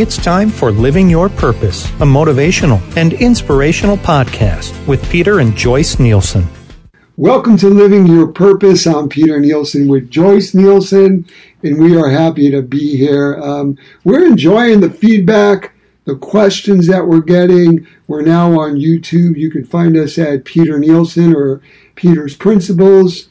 It's time for Living Your Purpose, a motivational and inspirational podcast with Peter and Joyce Nielsen. Welcome to Living Your Purpose. I'm Peter Nielsen with Joyce Nielsen, and we are happy to be here. Um, we're enjoying the feedback, the questions that we're getting. We're now on YouTube. You can find us at Peter Nielsen or Peter's Principles,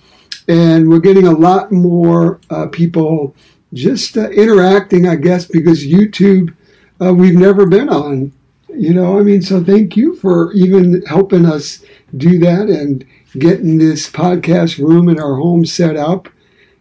and we're getting a lot more uh, people just uh, interacting, I guess, because YouTube uh, we've never been on. You know, I mean, so thank you for even helping us do that and getting this podcast room in our home set up.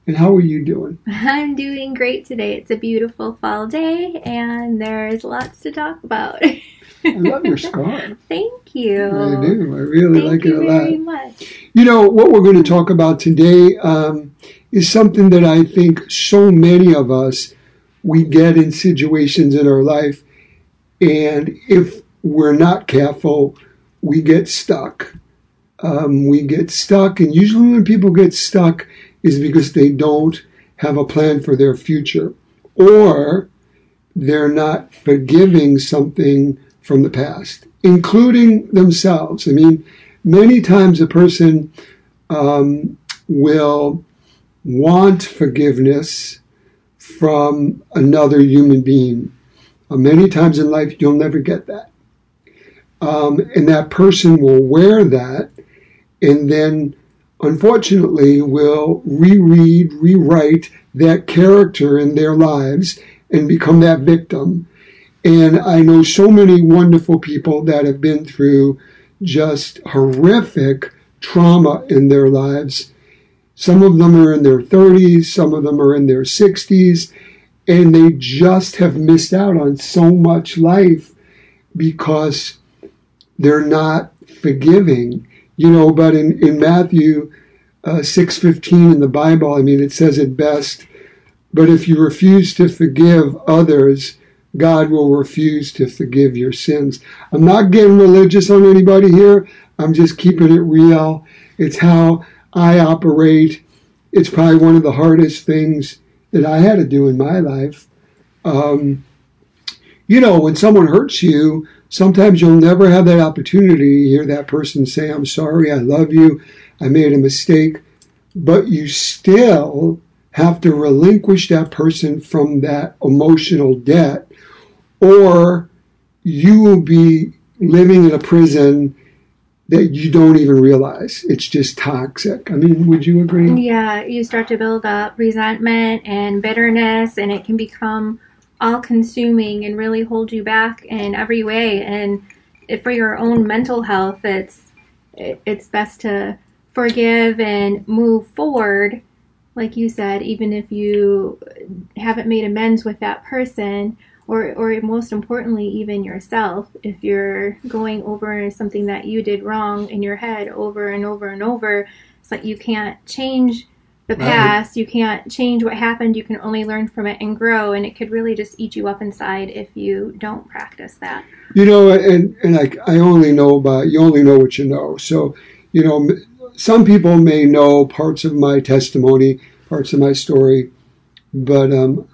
And how are you doing? I'm doing great today. It's a beautiful fall day and there's lots to talk about. I love your scarf. Thank you. I do. I really Thank like it a lot. Thank you very much. You know, what we're going to talk about today um, is something that I think so many of us we get in situations in our life, and if we're not careful, we get stuck. Um, we get stuck, and usually when people get stuck is because they don't have a plan for their future, or they're not forgiving something from the past, including themselves. I mean, many times a person um, will want forgiveness from another human being. Uh, many times in life, you'll never get that. Um, and that person will wear that and then, unfortunately, will reread, rewrite that character in their lives and become that victim. And I know so many wonderful people that have been through just horrific trauma in their lives. Some of them are in their 30s, some of them are in their 60s, and they just have missed out on so much life because they're not forgiving. You know, but in, in Matthew uh, 6.15 in the Bible, I mean, it says it best, but if you refuse to forgive others, God will refuse to forgive your sins. I'm not getting religious on anybody here. I'm just keeping it real. It's how I operate. It's probably one of the hardest things that I had to do in my life. Um, you know, when someone hurts you, sometimes you'll never have that opportunity to hear that person say, I'm sorry, I love you, I made a mistake. But you still have to relinquish that person from that emotional debt, or you will be living in a prison that you don't even realize. It's just toxic. I mean, would you agree? Yeah, you start to build up resentment and bitterness, and it can become all consuming and really hold you back in every way. And for your own mental health, it's it's best to forgive and move forward. Like you said, even if you haven't made amends with that person, or, or most importantly, even yourself, if you're going over something that you did wrong in your head over and over and over, it's like you can't change the Right. past, you can't change what happened, you can only learn from it and grow, and it could really just eat you up inside if you don't practice that. You know, and, and I, I only know about, you only know what you know. So, you know, some people may know parts of my testimony, parts of my story, but um,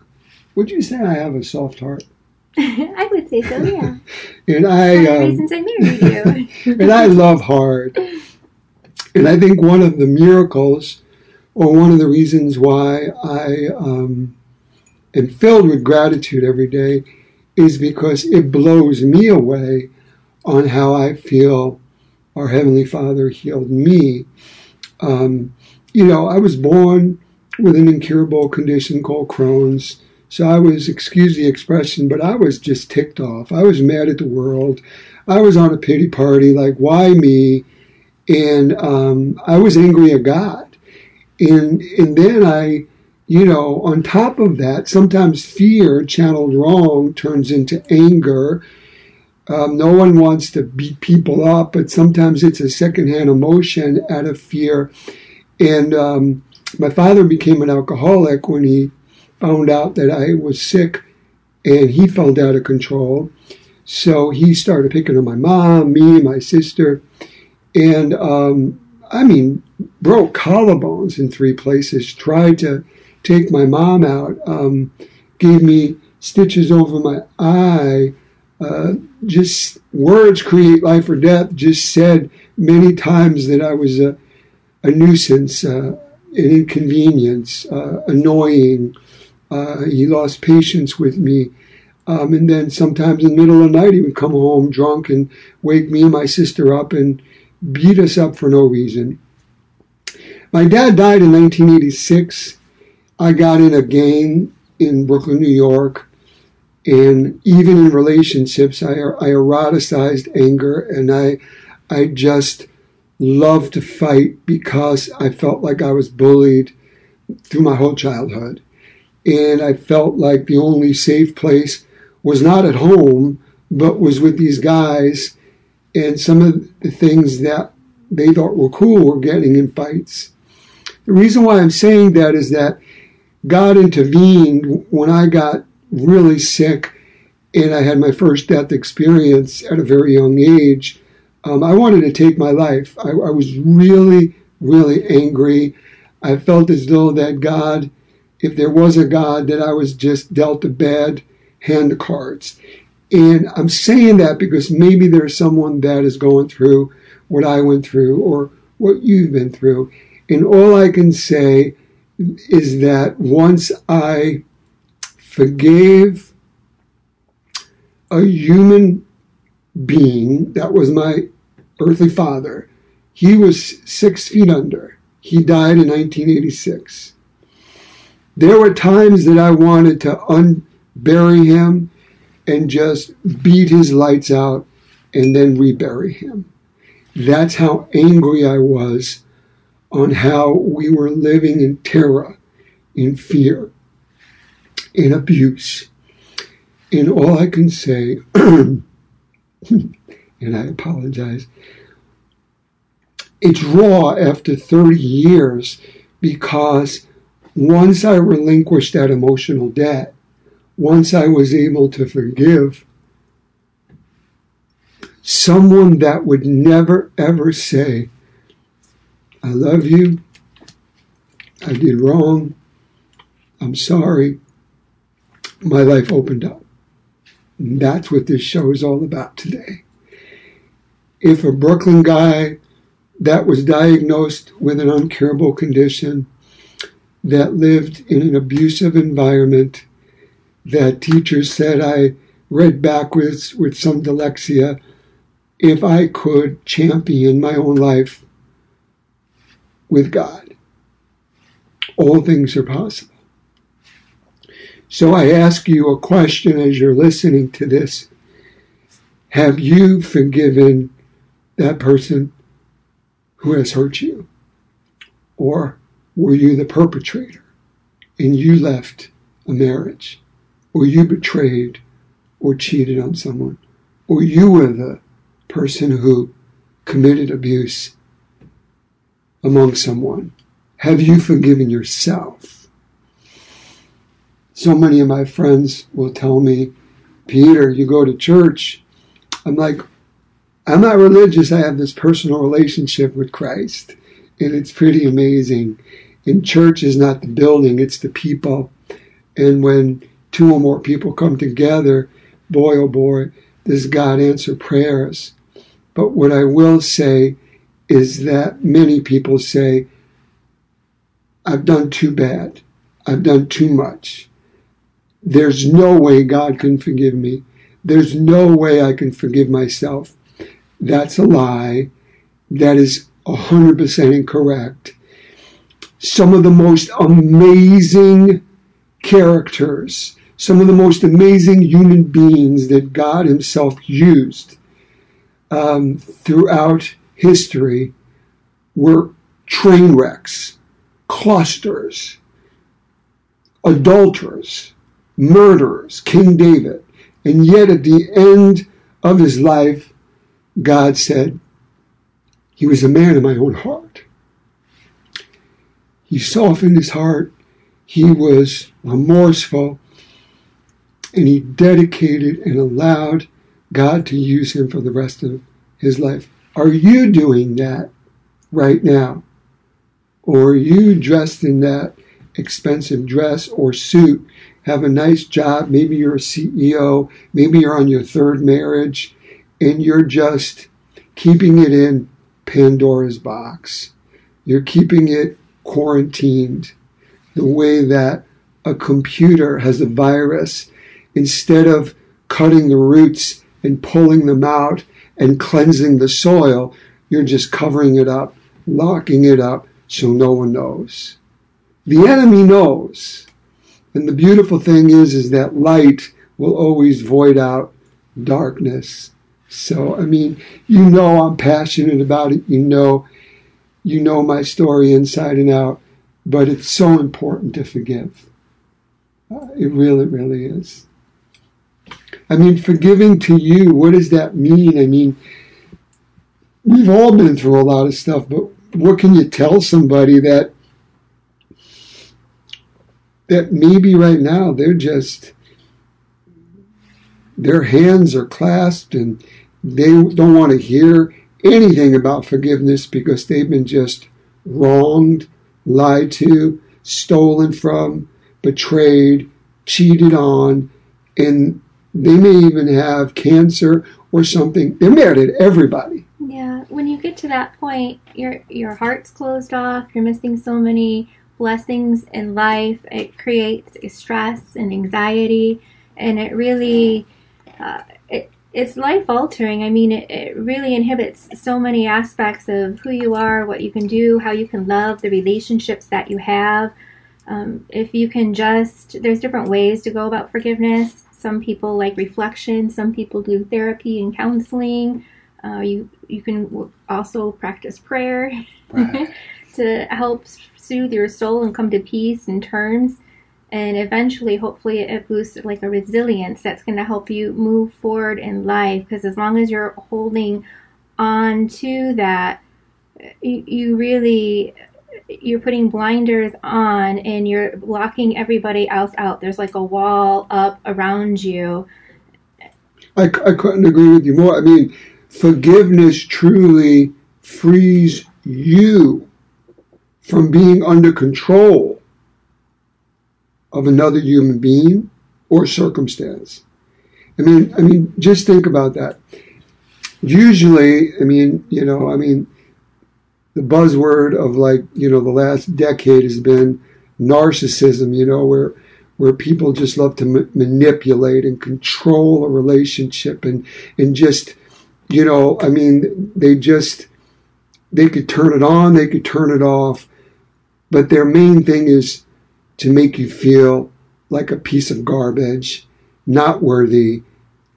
would you say I have a soft heart? I would say so, yeah. And I, um, reasons I married you. and I love hard. And I think one of the miracles, or one of the reasons why I um, am filled with gratitude every day, is because it blows me away on how I feel our Heavenly Father healed me. Um, you know, I was born with an incurable condition called Crohn's. So I was, excuse the expression, but I was just ticked off. I was mad at the world. I was on a pity party, like, why me? And um, I was angry at God. And, and then I, you know, on top of that, sometimes fear channeled wrong turns into anger. Um, no one wants to beat people up, but sometimes it's a secondhand emotion out of fear. And um, my father became an alcoholic when he found out that I was sick and he felt out of control. So he started picking on my mom, me, my sister, and um, I mean, broke collarbones in three places, tried to take my mom out, um, gave me stitches over my eye. Uh, just words create life or death. Just said many times that I was a, a nuisance, uh, an inconvenience, uh, annoying. Uh, he lost patience with me. Um, and then sometimes in the middle of the night, he would come home drunk and wake me and my sister up and beat us up for no reason. My dad died in 1986. I got in a gang in Brooklyn, New York. And even in relationships, I, I eroticized anger and I, I just loved to fight because I felt like I was bullied through my whole childhood. And I felt like the only safe place was not at home, but was with these guys. And some of the things that they thought were cool were getting in fights. The reason why I'm saying that is that God intervened when I got really sick and I had my first death experience at a very young age. Um, I wanted to take my life. I, I was really, really angry. I felt as though that God, if there was a God, that I was just dealt a bad hand of cards. And I'm saying that because maybe there's someone that is going through what I went through or what you've been through. And all I can say is that once I forgave a human being that was my earthly father, he was six feet under. He died in 1986. There were times that I wanted to unbury him and just beat his lights out and then rebury him. That's how angry I was on how we were living in terror, in fear, in abuse. And all I can say, and I apologize, it's raw after 30 years because once I relinquished that emotional debt, once I was able to forgive, someone that would never ever say, I love you. I did wrong. I'm sorry. My life opened up. And that's what this show is all about today. If a Brooklyn guy that was diagnosed with an uncurable condition, that lived in an abusive environment, that teachers said I read backwards with some dyslexia, if I could champion my own life with God. All things are possible. So I ask you a question as you're listening to this. Have you forgiven that person who has hurt you? Or were you the perpetrator and you left a marriage? Or you betrayed or cheated on someone? Or you were the person who committed abuse among someone? Have you forgiven yourself? So many of my friends will tell me, Peter, you go to church. I'm like, I'm not religious. I have this personal relationship with Christ. And it's pretty amazing. And church is not the building, it's the people. And when two or more people come together, boy, oh boy, does God answer prayers. But what I will say is that many people say, I've done too bad. I've done too much. There's no way God can forgive me. There's no way I can forgive myself. That's a lie. That is 100% incorrect. Some of the most amazing characters, some of the most amazing human beings that God Himself used um, throughout history were train wrecks, clusters, adulterers, murderers, King David. And yet at the end of his life, God said, He was a man of my own heart. He softened his heart. He was remorseful. And he dedicated and allowed God to use him for the rest of his life. Are you doing that right now? Or are you dressed in that expensive dress or suit have a nice job. Maybe you're a CEO. Maybe you're on your third marriage and you're just keeping it in Pandora's box. You're keeping it quarantined the way that a computer has a virus. Instead of cutting the roots and pulling them out and cleansing the soil, you're just covering it up, locking it up so no one knows. The enemy knows. And the beautiful thing is, is that light will always void out darkness. So, I mean, you know I'm passionate about it. You know, you know my story inside and out. But it's so important to forgive. Uh, it really, really is. I mean, forgiving to you, what does that mean? I mean, we've all been through a lot of stuff, but what can you tell somebody that that maybe right now they're just their hands are clasped and they don't want to hear anything about forgiveness because they've been just wronged, lied to, stolen from, betrayed, cheated on, and they may even have cancer or something. They're mad at everybody. Yeah, when you get to that point, your your heart's closed off. You're missing so many blessings in life. It creates stress and anxiety, and it really uh, it's life altering. I mean, it, it really inhibits so many aspects of who you are, what you can do, how you can love, the relationships that you have. Um, if you can just, there's different ways to go about forgiveness. Some people like reflection. Some people do therapy and counseling. Uh, you you can also practice prayer right. to help soothe your soul and come to peace and terms. And eventually, hopefully, it boosts like a resilience that's going to help you move forward in life. Because as long as you're holding on to that, you, you really you're putting blinders on and you're blocking everybody else out. There's like a wall up around you. I, I couldn't agree with you more. I mean, forgiveness truly frees you from being under control of another human being or circumstance. I mean, I mean, just think about that. Usually, I mean, you know, I mean, the buzzword of like you know the last decade has been narcissism you know where where people just love to ma- manipulate and control a relationship and and just you know i mean they just they could turn it on they could turn it off but their main thing is to make you feel like a piece of garbage not worthy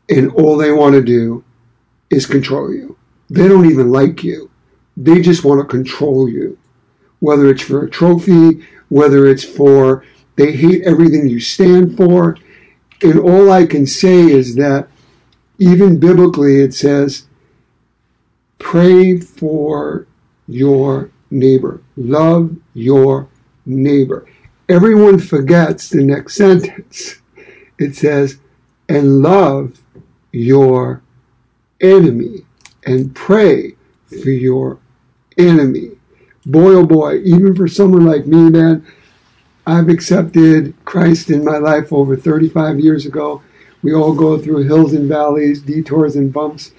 and all they want to do is control you they don't even like you they just want to control you. Whether it's for a trophy, whether it's for they hate everything you stand for. And all I can say is that even biblically it says, pray for your neighbor. Love your neighbor. Everyone forgets the next sentence. It says, and love your enemy and pray for your enemy. Boy, oh boy, even for someone like me, man, I've accepted Christ in my life over 35 years ago. We all go through hills and valleys, detours and bumps.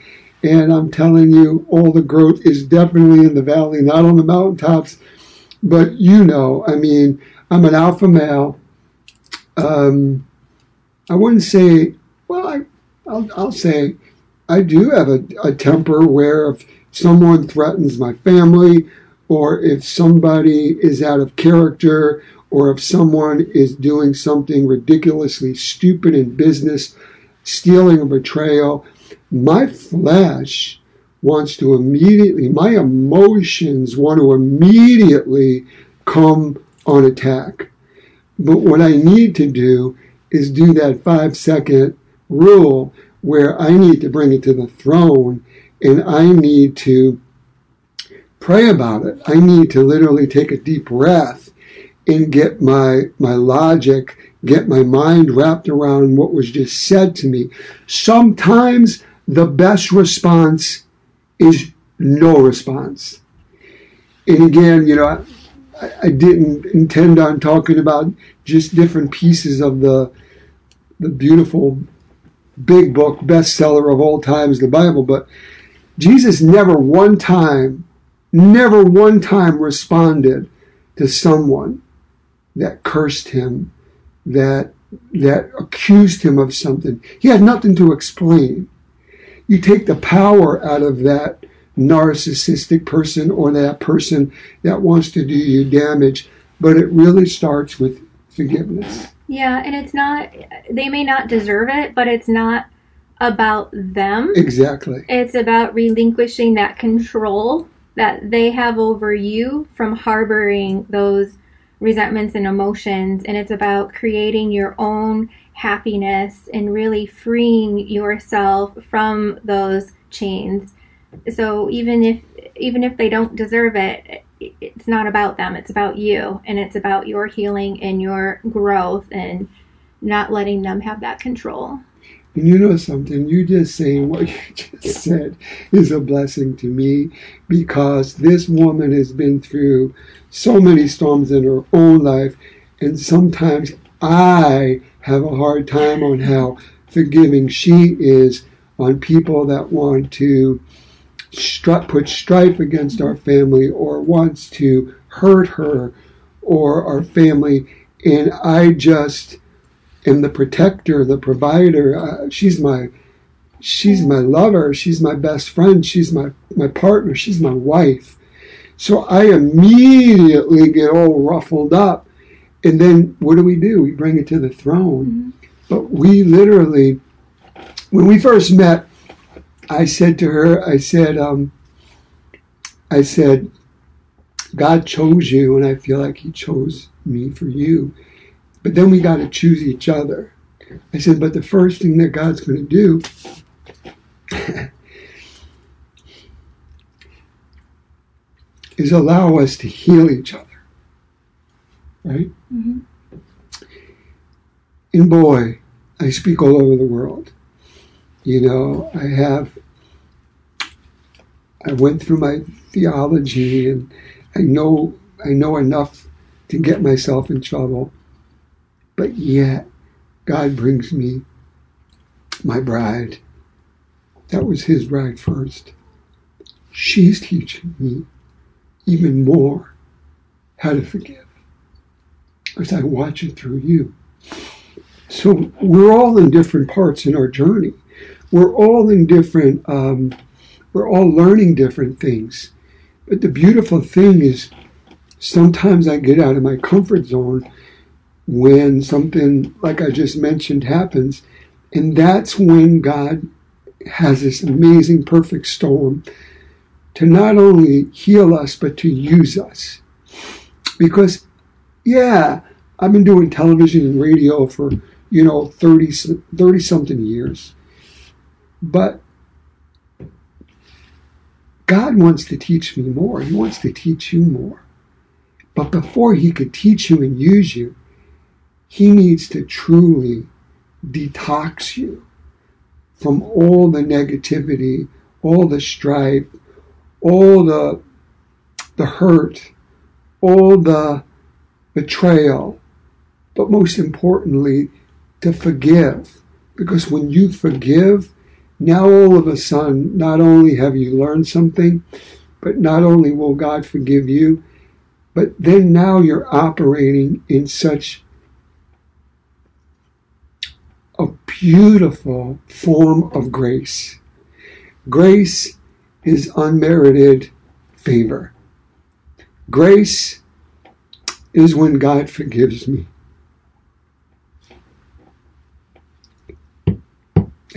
And I'm telling you, all the growth is definitely in the valley, not on the mountaintops. But you know, I mean, I'm an alpha male. Um, I wouldn't say, well, I, I'll, I'll say I do have a, a temper where if someone threatens my family, or if somebody is out of character, or if someone is doing something ridiculously stupid in business, stealing or betrayal, my flesh wants to immediately, my emotions want to immediately come on attack. But what I need to do is do that five second rule where I need to bring it to the throne and I need to pray about it. I need to literally take a deep breath and get my my logic, get my mind wrapped around what was just said to me. Sometimes the best response is no response. And again, you know, I, I didn't intend on talking about just different pieces of the the beautiful big book bestseller of all times, the Bible, but Jesus never one time, never one time responded to someone that cursed him, that that accused him of something. He had nothing to explain. You take the power out of that narcissistic person or that person that wants to do you damage, but it really starts with forgiveness. Yeah, and it's not, they may not deserve it, but it's not about them. Exactly. It's about relinquishing that control that they have over you from harboring those resentments and emotions. And it's about creating your own happiness and really freeing yourself from those chains. So even if even if they don't deserve it, it's not about them. It's about you, and it's about your healing and your growth, and not letting them have that control. And you know something, you just saying what you just said is a blessing to me because this woman has been through so many storms in her own life, and sometimes I have a hard time on how forgiving she is on people that want to stri- put strife against our family or wants to hurt her or our family. And I just am the protector, the provider. Uh, she's my she's my lover. She's my best friend. She's my my partner. She's my wife. So I immediately get all ruffled up. And then what do we do? We bring it to the throne. Mm-hmm. But we literally, when we first met, I said to her, I said, um, I said, God chose you, and I feel like He chose me for you. But then we got to choose each other. I said, but the first thing that God's going to do is allow us to heal each other. Right? Mm-hmm. And boy, I speak all over the world. You know, I have, I went through my theology and I know, I know enough to get myself in trouble. But yet, God brings me my bride. That was his bride first. She's teaching me even more how to forgive as I watch it through you. So we're all in different parts in our journey. We're all in different, um, we're all learning different things. But the beautiful thing is sometimes I get out of my comfort zone when something like I just mentioned happens. And that's when God has this amazing perfect storm to not only heal us, but to use us. Because, yeah, I've been doing television and radio for, you know, 30, 30 something years. But God wants to teach me more. He wants to teach you more. But before He could teach you and use you, He needs to truly detox you from all the negativity, all the strife, all the, the hurt, all the betrayal, but most importantly, to forgive. Because when you forgive, now all of a sudden, not only have you learned something, but not only will God forgive you, but then now you're operating in such a beautiful form of grace. Grace is unmerited favor. Grace is when God forgives me.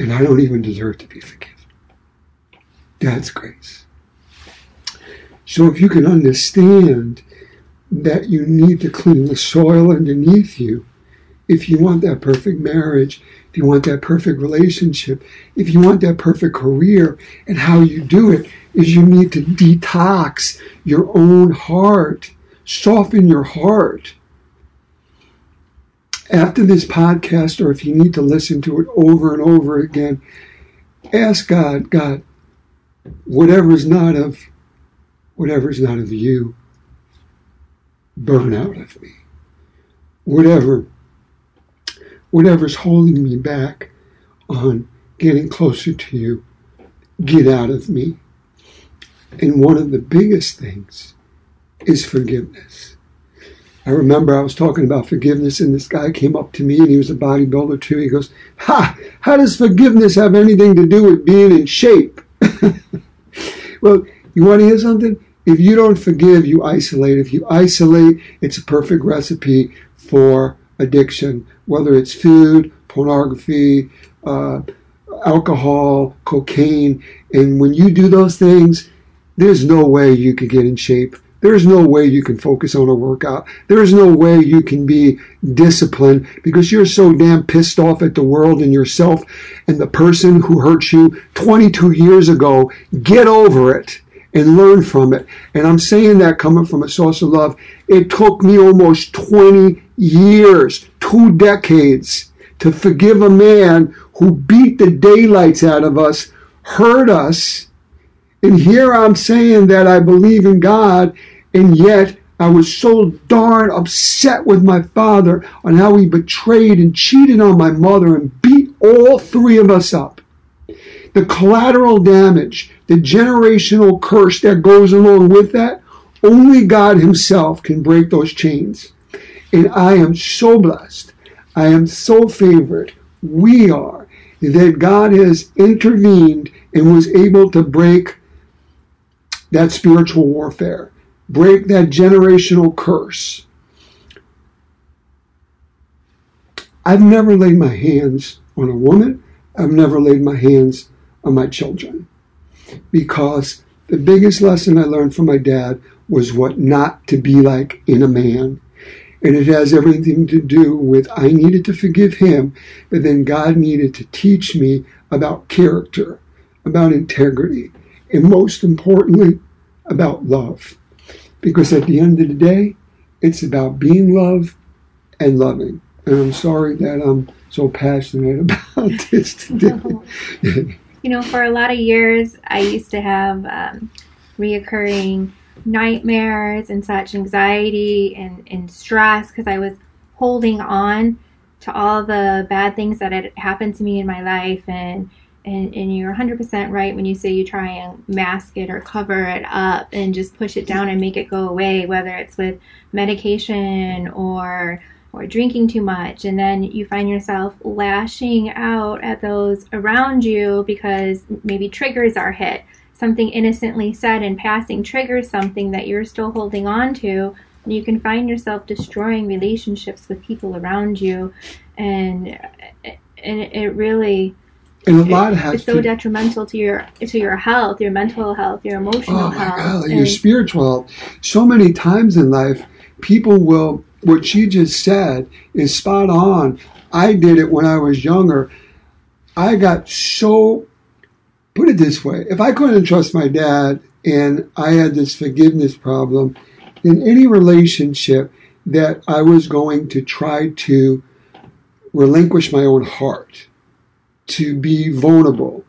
And I don't even deserve to be forgiven. That's grace. So if you can understand that you need to clean the soil underneath you, if you want that perfect marriage, if you want that perfect relationship, if you want that perfect career, and how you do it is you need to detox your own heart, soften your heart. After this podcast, or if you need to listen to it over and over again, ask God, God, whatever is not of whatever is not of you, burn out of me. Whatever, whatever's holding me back on getting closer to you, get out of me. And one of the biggest things is forgiveness. I remember I was talking about forgiveness, and this guy came up to me, and he was a bodybuilder too. He goes, Ha! How does forgiveness have anything to do with being in shape? well, you want to hear something? If you don't forgive, you isolate. If you isolate, it's a perfect recipe for addiction, whether it's food, pornography, uh, alcohol, cocaine. And when you do those things, there's no way you can get in shape. There's no way you can focus on a workout. There's no way you can be disciplined because you're so damn pissed off at the world and yourself and the person who hurt you 22 years ago. Get over it and learn from it. And I'm saying that coming from a source of love. It took me almost 20 years, two decades to forgive a man who beat the daylights out of us, hurt us. And here I'm saying that I believe in God, and yet I was so darn upset with my father on how he betrayed and cheated on my mother and beat all three of us up. The collateral damage, the generational curse that goes along with that, only God Himself can break those chains. And I am so blessed. I am so favored. We are that God has intervened and was able to break that spiritual warfare, break that generational curse. I've never laid my hands on a woman. I've never laid my hands on my children because the biggest lesson I learned from my dad was what not to be like in a man. And it has everything to do with I needed to forgive him, but then God needed to teach me about character, about integrity, and most importantly, about love. Because at the end of the day, it's about being loved and loving. And I'm sorry that I'm so passionate about this today. you know, for a lot of years, I used to have um, reoccurring nightmares and such anxiety and, and stress because I was holding on to all the bad things that had happened to me in my life and and, and you're 100% right when you say you try and mask it or cover it up and just push it down and make it go away whether it's with medication or or drinking too much. And then you find yourself lashing out at those around you because maybe triggers are hit. Something innocently said in passing triggers something that you're still holding on to, and you can find yourself destroying relationships with people around you, and and it really. And a lot has it's so to, detrimental to your to your health, your mental health, your emotional oh health, God, and your spiritual health. So many times in life, people will. What she just said is spot on. I did it when I was younger. I got so put it this way if I couldn't trust my dad and I had this forgiveness problem, in any relationship that I was going to try to relinquish my own heart, to be vulnerable.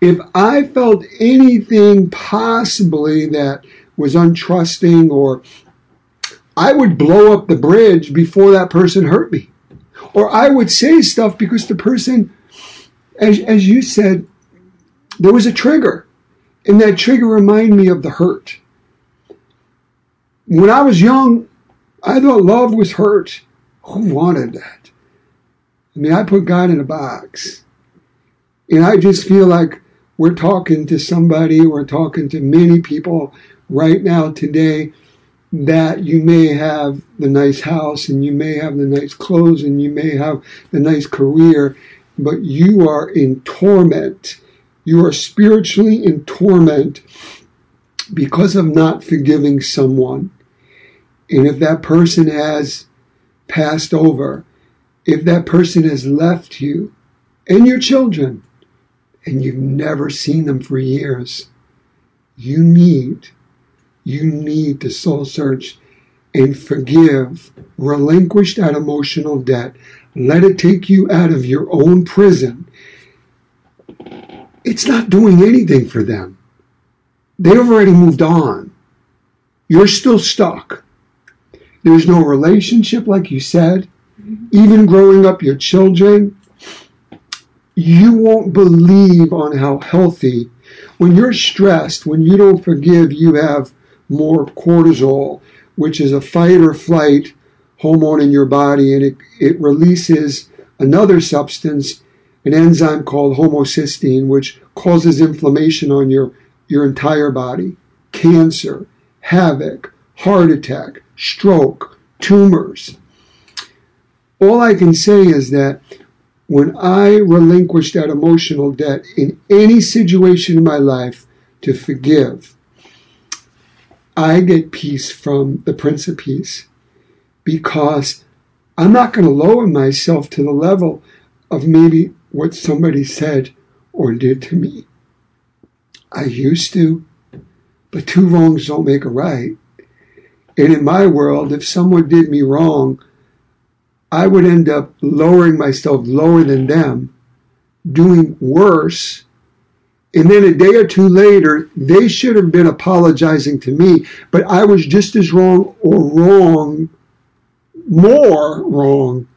If I felt anything possibly that was untrusting or I would blow up the bridge before that person hurt me. Or I would say stuff because the person, as, as you said, there was a trigger, and that trigger reminded me of the hurt. When I was young, I thought love was hurt. Who wanted that? I mean, I put God in a box. And I just feel like we're talking to somebody, we're talking to many people right now today that you may have the nice house and you may have the nice clothes and you may have the nice career, but you are in torment you are spiritually in torment because of not forgiving someone. And if that person has passed over, if that person has left you and your children, and you've never seen them for years, you need, you need to soul search and forgive, relinquish that emotional debt. Let it take you out of your own prison it's not doing anything for them. They've already moved on. You're still stuck. There's no relationship, like you said. Even growing up your children, you won't believe on how healthy. When you're stressed, when you don't forgive, you have more cortisol, which is a fight or flight hormone in your body, and it, it releases another substance, an enzyme called homocysteine, which causes inflammation on your, your entire body, cancer, havoc, heart attack, stroke, tumors. All I can say is that when I relinquish that emotional debt in any situation in my life to forgive, I get peace from the Prince of Peace because I'm not going to lower myself to the level of maybe what somebody said or did to me. I used to, but two wrongs don't make a right. And in my world, if someone did me wrong, I would end up lowering myself lower than them, doing worse. And then a day or two later, they should have been apologizing to me, but I was just as wrong or wrong, more wrong.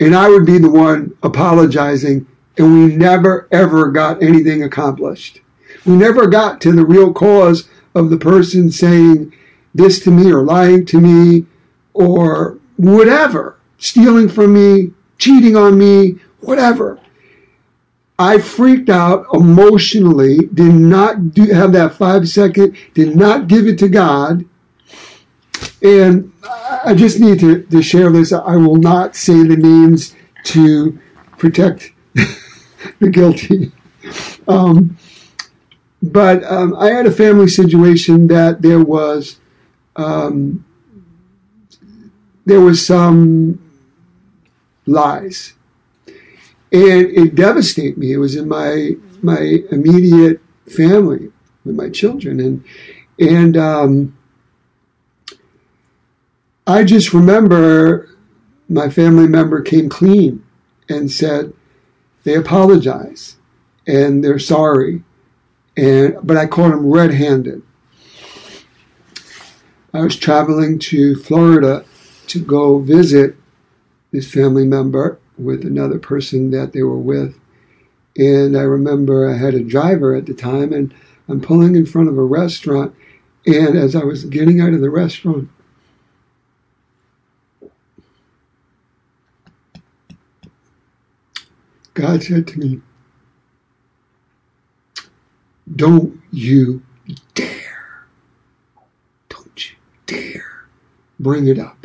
And I would be the one apologizing, and we never ever got anything accomplished. We never got to the real cause of the person saying this to me or lying to me or whatever stealing from me, cheating on me, whatever. I freaked out emotionally, did not do, have that five second, did not give it to God. And I just need to, to share this. I will not say the names to protect the guilty. Um, but um, I had a family situation that there was um, there was some lies. And it devastated me. It was in my my immediate family with my children, and and um, I just remember my family member came clean and said they apologize and they're sorry, and but I caught them red-handed. I was traveling to Florida to go visit this family member with another person that they were with. And I remember I had a driver at the time, and I'm pulling in front of a restaurant. And as I was getting out of the restaurant, God said to me, Don't you dare, don't you dare bring it up.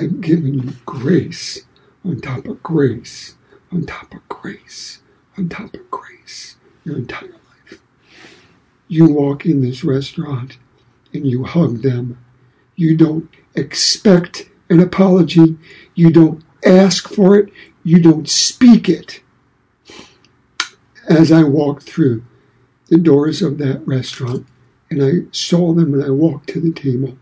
I've given you grace on top of grace, on top of grace, on top of grace your entire life. You walk in this restaurant and you hug them. You don't expect an apology. You don't ask for it. You don't speak it. As I walked through the doors of that restaurant and I saw them and I walked to the table,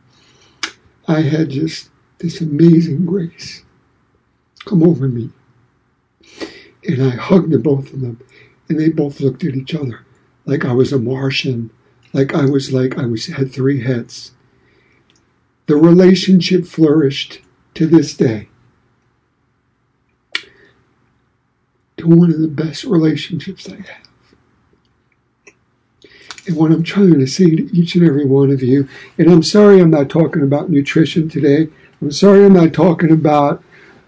I had just this amazing grace come over me. And I hugged the both of them, and they both looked at each other like I was a Martian, like I was like I was had three heads. The relationship flourished to this day. To one of the best relationships I have. And what I'm trying to say to each and every one of you, and I'm sorry I'm not talking about nutrition today. I'm sorry I'm not talking about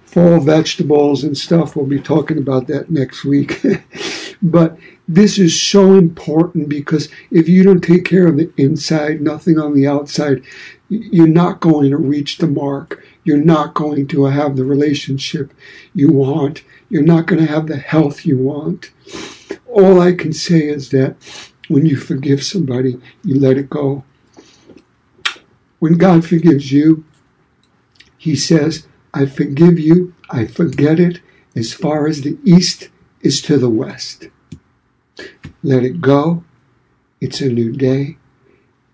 fall vegetables and stuff. We'll be talking about that next week. but this is so important because if you don't take care of the inside, nothing on the outside, you're not going to reach the mark. You're not going to have the relationship you want. You're not going to have the health you want. All I can say is that when you forgive somebody, you let it go. When God forgives you, he says, I forgive you, I forget it as far as the east is to the west. Let it go. It's a new day.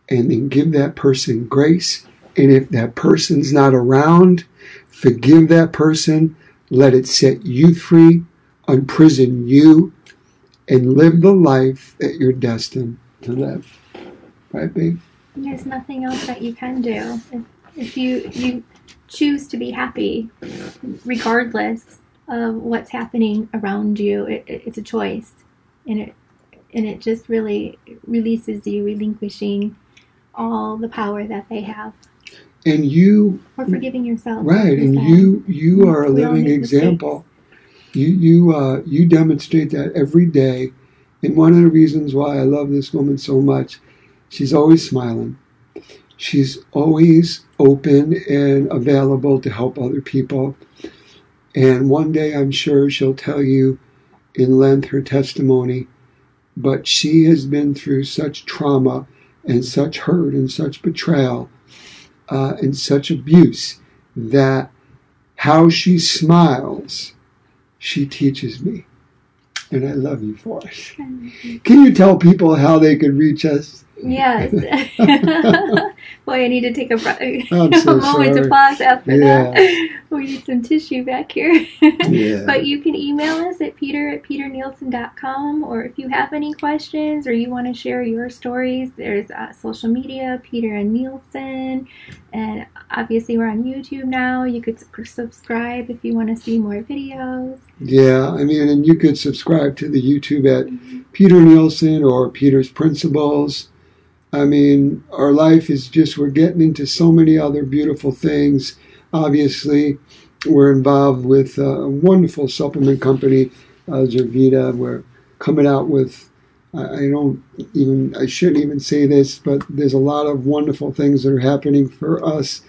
And then give that person grace. And if that person's not around, forgive that person. Let it set you free, unprison you, and live the life that you're destined to live. Right, babe? There's nothing else that you can do. if you you choose to be happy, regardless of what's happening around you, it, it, it's a choice, and it and it just really releases you, relinquishing all the power that they have, And you, or forgiving yourself. right, and that- you you are a living example. You you uh, you demonstrate that every day, and one of the reasons why I love this woman so much, she's always smiling. She's always open and available to help other people. And one day I'm sure she'll tell you in length her testimony. But she has been through such trauma and such hurt and such betrayal uh, and such abuse that how she smiles, she teaches me. And I love you for it. Can you tell people how they could reach us? Yes. Boy, I need to take a, a so moment to pause after Yeah. that. We need some tissue back here. Yeah. But you can email us at peter at peternielsen.com or if you have any questions or you want to share your stories, there's uh, social media, Peter N. Nielsen. And obviously, we're on YouTube now. You could subscribe if you want to see more videos. Yeah, I mean, and you could subscribe to the YouTube at Peter Nielsen or Peter's Principles. I mean, our life is just, we're getting into so many other beautiful things. Obviously, we're involved with a wonderful supplement company, uh, Zurvita. We're coming out with, I don't even, I shouldn't even say this, but there's a lot of wonderful things that are happening for us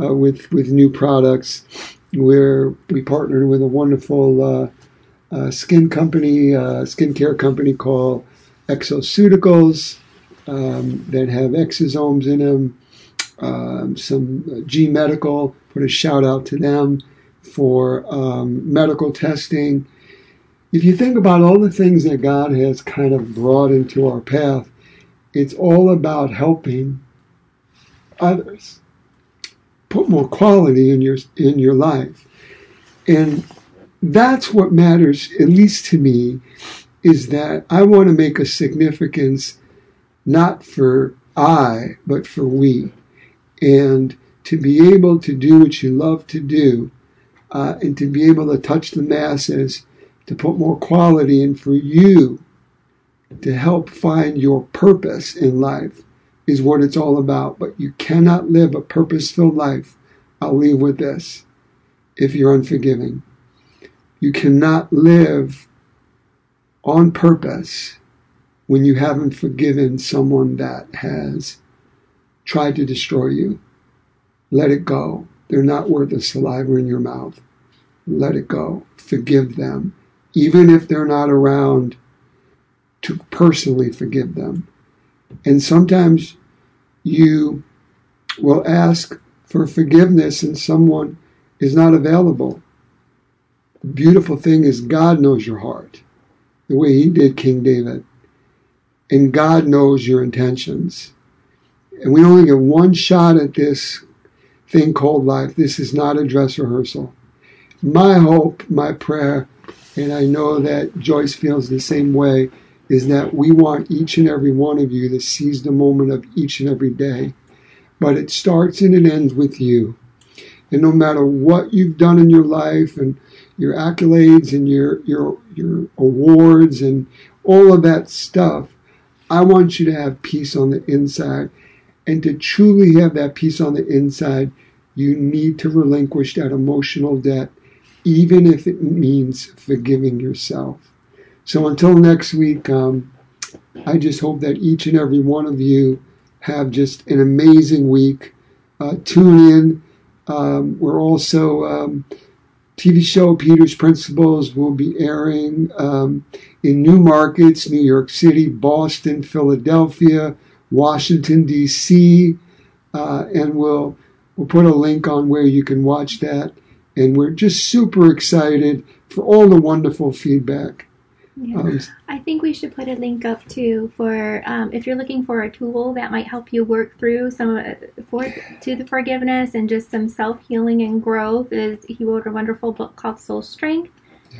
uh, with, with new products. Where we partnered with a wonderful uh, uh, skin company, uh, skincare company called Exoceuticals um, that have exosomes in them. Um, some uh, G Medical, put a shout out to them for um, medical testing. If you think about all the things that God has kind of brought into our path, it's all about helping others put more quality in your in your life. And that's what matters, at least to me, is that I want to make a significance not for I, but for we. And to be able to do what you love to do, uh, and to be able to touch the masses, to put more quality in for you, to help find your purpose in life is what it's all about. But you cannot live a purpose filled life. I'll leave with this if you're unforgiving. You cannot live on purpose when you haven't forgiven someone that has tried to destroy you. Let it go. They're not worth the saliva in your mouth. Let it go. Forgive them. Even if they're not around to personally forgive them. And sometimes you will ask for forgiveness and someone is not available. The beautiful thing is God knows your heart, the way he did King David. And God knows your intentions. And we only get one shot at this thing called life. This is not a dress rehearsal. My hope, my prayer, and I know that Joyce feels the same way, is that we want each and every one of you to seize the moment of each and every day. But it starts and it ends with you. And no matter what you've done in your life and your accolades and your your your awards and all of that stuff, I want you to have peace on the inside. And to truly have that peace on the inside, you need to relinquish that emotional debt, even if it means forgiving yourself. So until next week, um, I just hope that each and every one of you have just an amazing week. Uh, tune in. Um, we're also um, TV show Peter's Principles will be airing um, in new markets: New York City, Boston, Philadelphia, Washington D.C., uh, and we'll we'll put a link on where you can watch that. And we're just super excited for all the wonderful feedback. Yeah. Um, I think we should put a link up too for um, if you're looking for a tool that might help you work through some uh, for to the forgiveness and just some self healing and growth. Is he wrote a wonderful book called Soul Strength,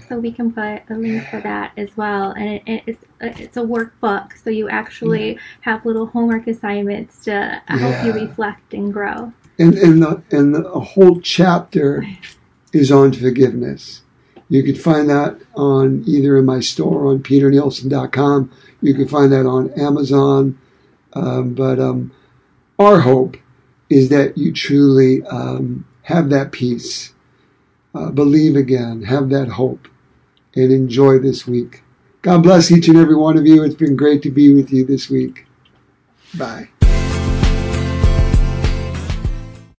so we can put a link for that as well. And it, it, it's it's a workbook, so you actually have little homework assignments to help you reflect and grow. and and the, and the whole chapter is on forgiveness. You can find that on either in my store on peternielsen.com. You can find that on Amazon. Um, but um, our hope is that you truly um, have that peace, uh, believe again, have that hope, and enjoy this week. God bless each and every one of you. It's been great to be with you this week. Bye.